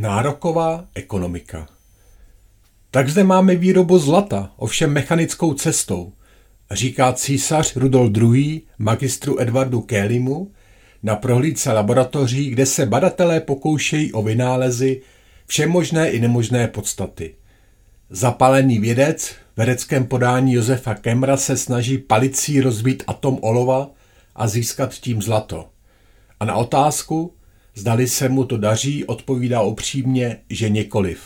Nároková ekonomika. Tak zde máme výrobu zlata, ovšem mechanickou cestou, říká císař Rudolf II. magistru Edwardu Kélimu na prohlídce laboratoří, kde se badatelé pokoušejí o vynálezy všemožné i nemožné podstaty. Zapalený vědec v vědeckém podání Josefa Kemra se snaží palicí rozbít atom olova a získat tím zlato. A na otázku, zdali se mu to daří, odpovídá upřímně, že nikoliv.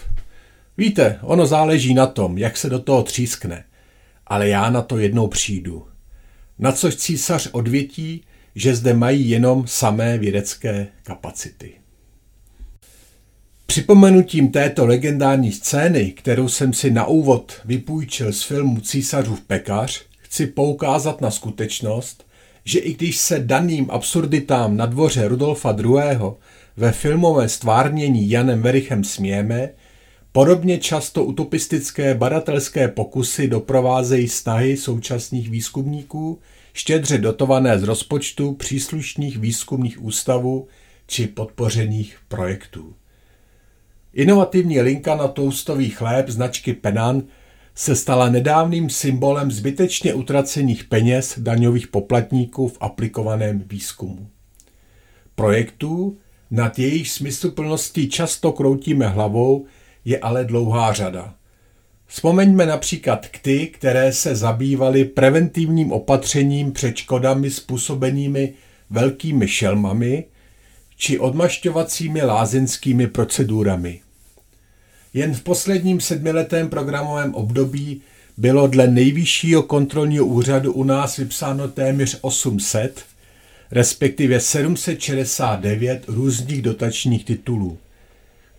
Víte, ono záleží na tom, jak se do toho třískne, ale já na to jednou přijdu. Na což císař odvětí, že zde mají jenom samé vědecké kapacity. Připomenutím této legendární scény, kterou jsem si na úvod vypůjčil z filmu Císařův pekař, chci poukázat na skutečnost, že i když se daným absurditám na dvoře Rudolfa II. ve filmové stvárnění Janem Verichem smějeme, podobně často utopistické badatelské pokusy doprovázejí snahy současných výzkumníků, štědře dotované z rozpočtu příslušných výzkumných ústavů či podpořených projektů. Inovativní linka na toustový chléb značky Penan se stala nedávným symbolem zbytečně utracených peněz daňových poplatníků v aplikovaném výzkumu. Projektů, nad jejich smysluplností často kroutíme hlavou, je ale dlouhá řada. Vzpomeňme například k ty, které se zabývaly preventivním opatřením před škodami způsobenými velkými šelmami či odmašťovacími lázeňskými procedurami. Jen v posledním sedmiletém programovém období bylo dle nejvyššího kontrolního úřadu u nás vypsáno téměř 800, respektive 769 různých dotačních titulů.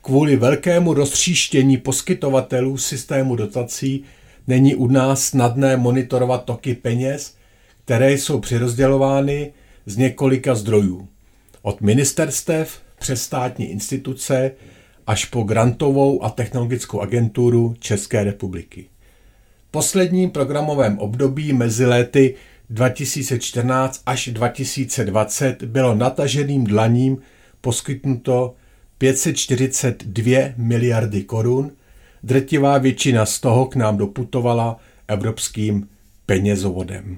Kvůli velkému roztříštění poskytovatelů systému dotací není u nás snadné monitorovat toky peněz, které jsou přirozdělovány z několika zdrojů. Od ministerstev přes státní instituce až po grantovou a technologickou agenturu České republiky. V posledním programovém období mezi léty 2014 až 2020 bylo nataženým dlaním poskytnuto 542 miliardy korun, drtivá většina z toho k nám doputovala evropským penězovodem.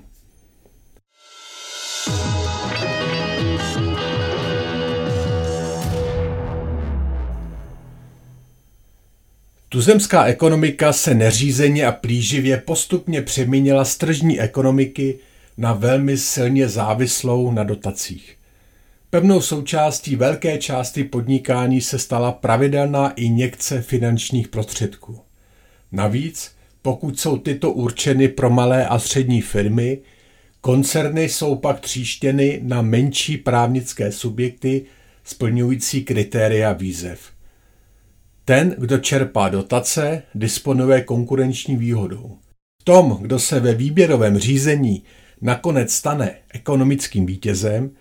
Tuzemská ekonomika se neřízeně a plíživě postupně přeměnila z tržní ekonomiky na velmi silně závislou na dotacích. Pevnou součástí velké části podnikání se stala pravidelná injekce finančních prostředků. Navíc, pokud jsou tyto určeny pro malé a střední firmy, koncerny jsou pak tříštěny na menší právnické subjekty splňující kritéria výzev – ten, kdo čerpá dotace, disponuje konkurenční výhodou. Tom, kdo se ve výběrovém řízení nakonec stane ekonomickým vítězem,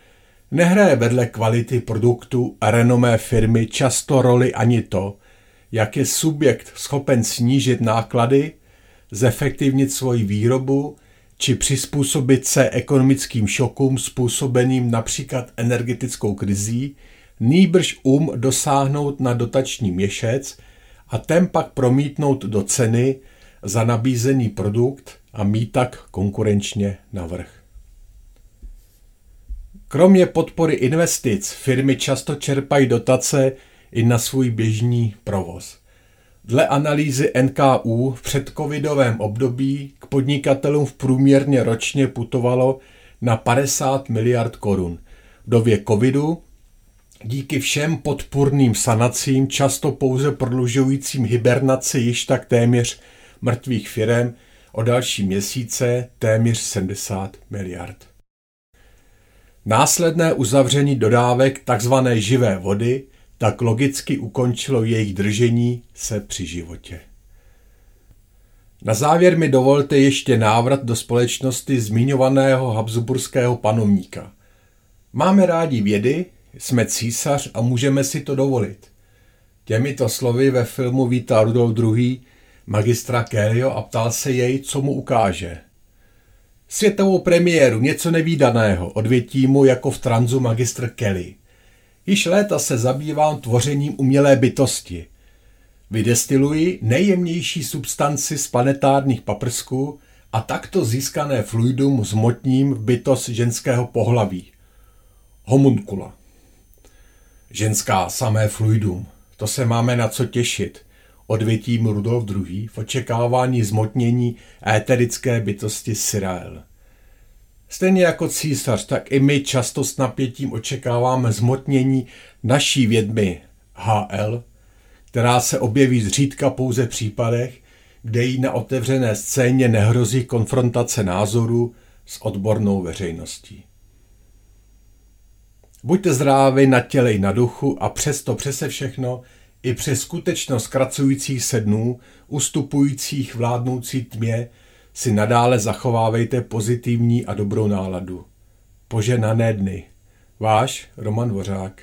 nehraje vedle kvality produktu a renomé firmy často roli ani to, jak je subjekt schopen snížit náklady, zefektivnit svoji výrobu či přizpůsobit se ekonomickým šokům způsobeným například energetickou krizí nýbrž um dosáhnout na dotační měšec a ten pak promítnout do ceny za nabízený produkt a mít tak konkurenčně navrh. Kromě podpory investic firmy často čerpají dotace i na svůj běžný provoz. Dle analýzy NKU v předcovidovém období k podnikatelům v průměrně ročně putovalo na 50 miliard korun. V době covidu díky všem podpůrným sanacím, často pouze prodlužujícím hibernaci již tak téměř mrtvých firem o další měsíce téměř 70 miliard. Následné uzavření dodávek tzv. živé vody tak logicky ukončilo jejich držení se při životě. Na závěr mi dovolte ještě návrat do společnosti zmiňovaného habsburského panovníka. Máme rádi vědy, jsme císař a můžeme si to dovolit. Těmito slovy ve filmu vítá Rudolf II. magistra Kellyho a ptal se jej, co mu ukáže. Světovou premiéru, něco nevýdaného, odvětí mu jako v tranzu magistr Kelly. Již léta se zabývám tvořením umělé bytosti. Vydestiluji nejjemnější substanci z planetárních paprsků a takto získané fluidum zmotním v bytost ženského pohlaví. Homunkula. Ženská samé fluidum. To se máme na co těšit. Odvětím Rudolf II. v očekávání zmotnění éterické bytosti Syrael. Stejně jako císař, tak i my často s napětím očekáváme zmotnění naší vědmy HL, která se objeví zřídka pouze v případech, kde jí na otevřené scéně nehrozí konfrontace názorů s odbornou veřejností. Buďte zdraví na těle i na duchu a přesto přese všechno i přes skutečnost zkracujících se dnů, ustupujících vládnoucí tmě, si nadále zachovávejte pozitivní a dobrou náladu. Poženané dny. Váš Roman Dvořák.